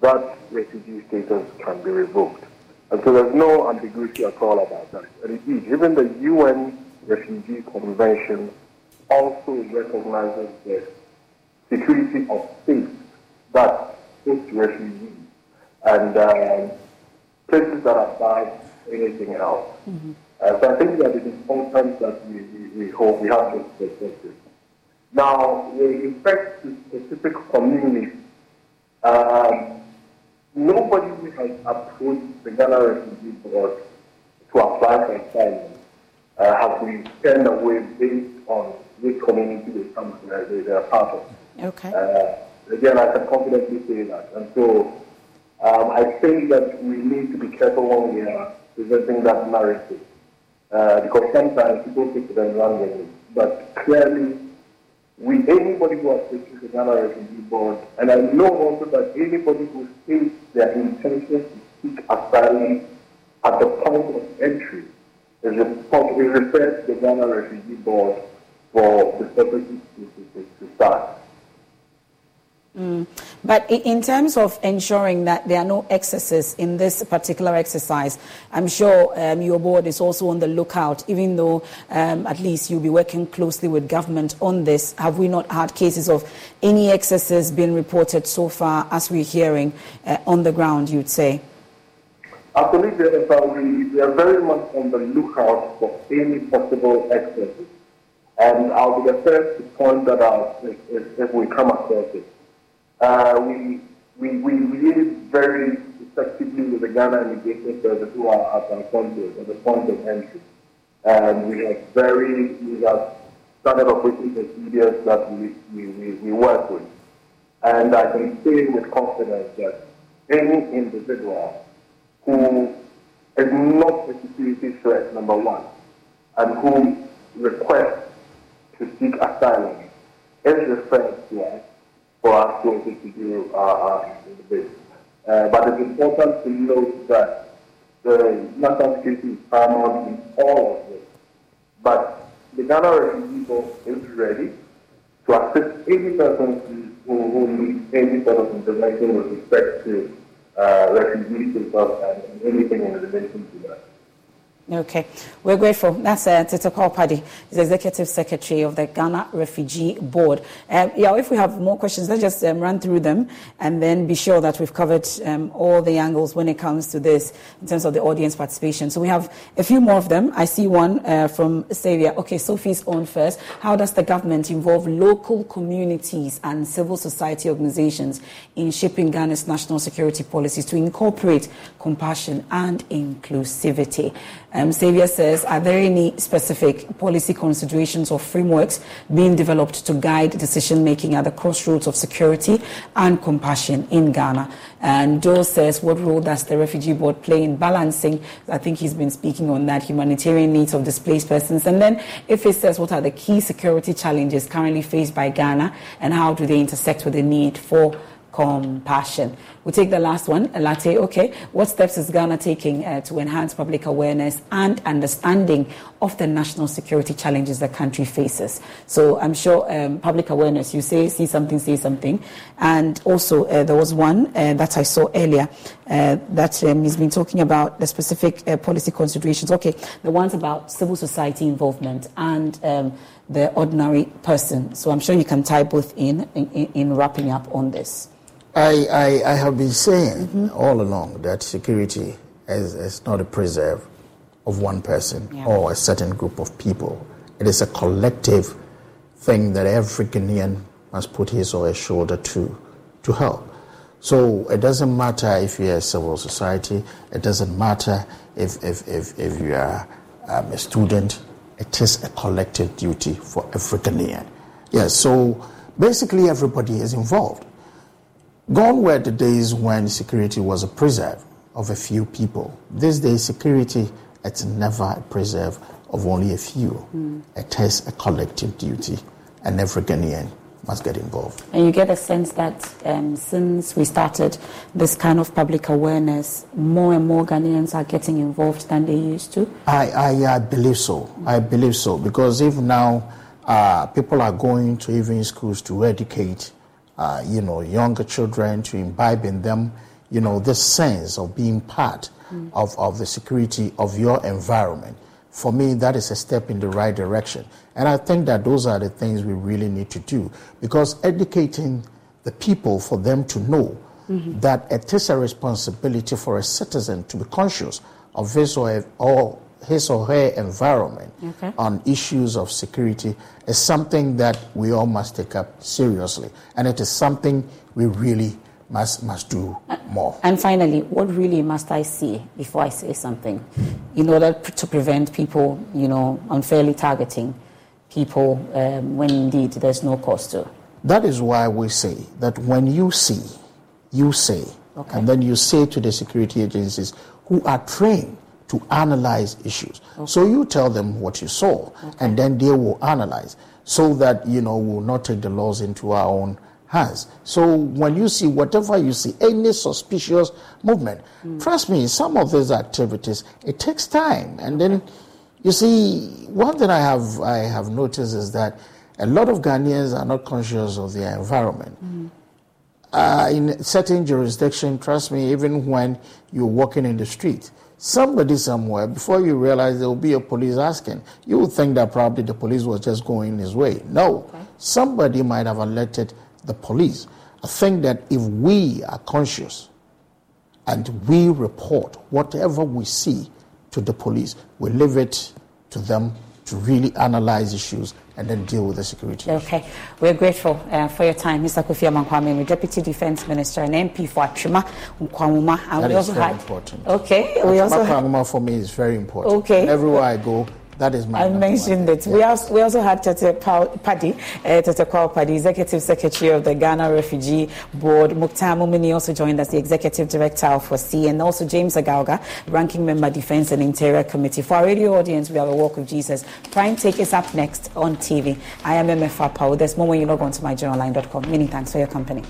Speaker 10: that refugee status can be revoked. And so there's no ambiguity at all about that. And indeed, even the UN Refugee Convention also recognizes the security of states that host refugees and um, places that abide anything else. Uh, so I think that it is important that we, we, we hope we have this perspective. Now, with respect to specific communities, um, nobody has approached the Ghana Refugee Board to apply for asylum uh, has been turned away based on which community they come from, they, they are part of.
Speaker 1: Okay.
Speaker 10: Uh, again, I can confidently say that. And so um, I think that we need to be careful when we are presenting that narrative. Because sometimes people take it and run with it. But clearly, we anybody who approaches the Ghana Refugee Board, and I know also that anybody who states their intention to seek asylum at the point of entry is, referred to the Ghana Refugee Board for the purposes to start.
Speaker 1: Mm. But in terms of ensuring that there are no excesses in this particular exercise, I'm sure um, your board is also on the lookout, even though um, at least you'll be working closely with government on this. Have we not had cases of any excesses being reported so far as we're hearing uh, on the ground, you'd say?
Speaker 10: Absolutely, Esther. We, we are very much on the lookout for any possible excesses. And I'll be the first to point that out if, if we come across it. Uh, we, we, we liaise very effectively with the Ghana Immigration Service who are at our consul, at the point of entry. And we have very, we have standard operating procedures that we, we, we, we work with. And I can say with confidence that any individual who is not a security threat, number one, and who requests to seek asylum is referred to us for us to uh, uh, this. Uh, but it's important to note that the national security is paramount in all of this. But the Ghana Refugee Board is ready to assist any person who, who needs any sort of intervention with respect to uh, refugee status and anything in relation to that.
Speaker 1: Okay, we're grateful. That's uh, Tetteh Padi, the Executive Secretary of the Ghana Refugee Board. Uh, yeah, if we have more questions, let's just um, run through them and then be sure that we've covered um, all the angles when it comes to this in terms of the audience participation. So we have a few more of them. I see one uh, from Savia. Okay, Sophie's on first. How does the government involve local communities and civil society organizations in shaping Ghana's national security policies to incorporate compassion and inclusivity? Um, Xavier says, are there any specific policy considerations or frameworks being developed to guide decision making at the crossroads of security and compassion in Ghana? And Joe says, what role does the Refugee Board play in balancing? I think he's been speaking on that humanitarian needs of displaced persons. And then if he says, what are the key security challenges currently faced by Ghana and how do they intersect with the need for compassion. We'll take the last one, a Latte. Okay, what steps is Ghana taking uh, to enhance public awareness and understanding of the national security challenges the country faces? So I'm sure um, public awareness, you say, see something, say something. And also, uh, there was one uh, that I saw earlier uh, that um, he's been talking about the specific uh, policy considerations. Okay, the ones about civil society involvement and um, the ordinary person. So I'm sure you can tie both in, in, in wrapping up on this.
Speaker 2: I, I, I have been saying mm-hmm. all along that security is, is not a preserve of one person yeah. or a certain group of people. It is a collective thing that every Ghanaian must put his or her shoulder to to help. So it doesn't matter if you're a civil society, it doesn't matter if, if, if, if you are um, a student, it is a collective duty for every Ghanaian. Yes, so basically everybody is involved. Gone were the days when security was a preserve of a few people. These days, security it's never a preserve of only a few. Mm. It is a collective duty, and every Ghanaian must get involved.
Speaker 1: And you get a sense that um, since we started this kind of public awareness, more and more Ghanaians are getting involved than they used to?
Speaker 2: I, I, I believe so. I believe so. Because if now uh, people are going to even schools to educate uh, you know, younger children to imbibe in them, you know, this sense of being part mm. of, of the security of your environment. For me, that is a step in the right direction. And I think that those are the things we really need to do because educating the people for them to know mm-hmm. that it is a responsibility for a citizen to be conscious of his or, or his or her environment okay. on issues of security is something that we all must take up seriously. And it is something we really must, must do more.
Speaker 1: And finally, what really must I see before I say something in order to prevent people, you know, unfairly targeting people um, when indeed there's no cause to?
Speaker 2: That is why we say that when you see, you say, okay. and then you say to the security agencies who are trained to analyze issues. Okay. So you tell them what you saw, okay. and then they will analyze so that, you know, we'll not take the laws into our own hands. So when you see whatever you see, any suspicious movement, mm. trust me, some of these activities, it takes time. And then, you see, one thing I have, I have noticed is that a lot of Ghanaians are not conscious of their environment. Mm. Uh, in certain jurisdiction, trust me, even when you're walking in the street, somebody somewhere, before you realize there will be a police asking, you would think that probably the police was just going his way. No, okay. somebody might have alerted the police. I think that if we are conscious and we report whatever we see to the police, we leave it to them to really analyze issues and then deal with the security.
Speaker 1: Okay, we're grateful uh, for your time, Mr. Kofi Amankwa, Deputy Defence Minister and MP for Atwima Kwanwoma.
Speaker 2: And that we also very had, important.
Speaker 1: Okay,
Speaker 2: we also Kwanwoma for me is very important.
Speaker 1: Okay,
Speaker 2: everywhere I go. That is my.
Speaker 1: I mentioned it. We, also, we also had Tetteh Padi, uh, Tetteh Padi, Executive Secretary of the Ghana Refugee Board. Mukhtar Mumuni also joined as the Executive Director of FOSI, and also James Agalga, Ranking Member Defense and Interior Committee. For our radio audience, we have a Walk with Jesus. Prime Take is up next on TV. I am Emefa Apawu. There's more when you log on to myjoyonline.com. Many thanks for your company.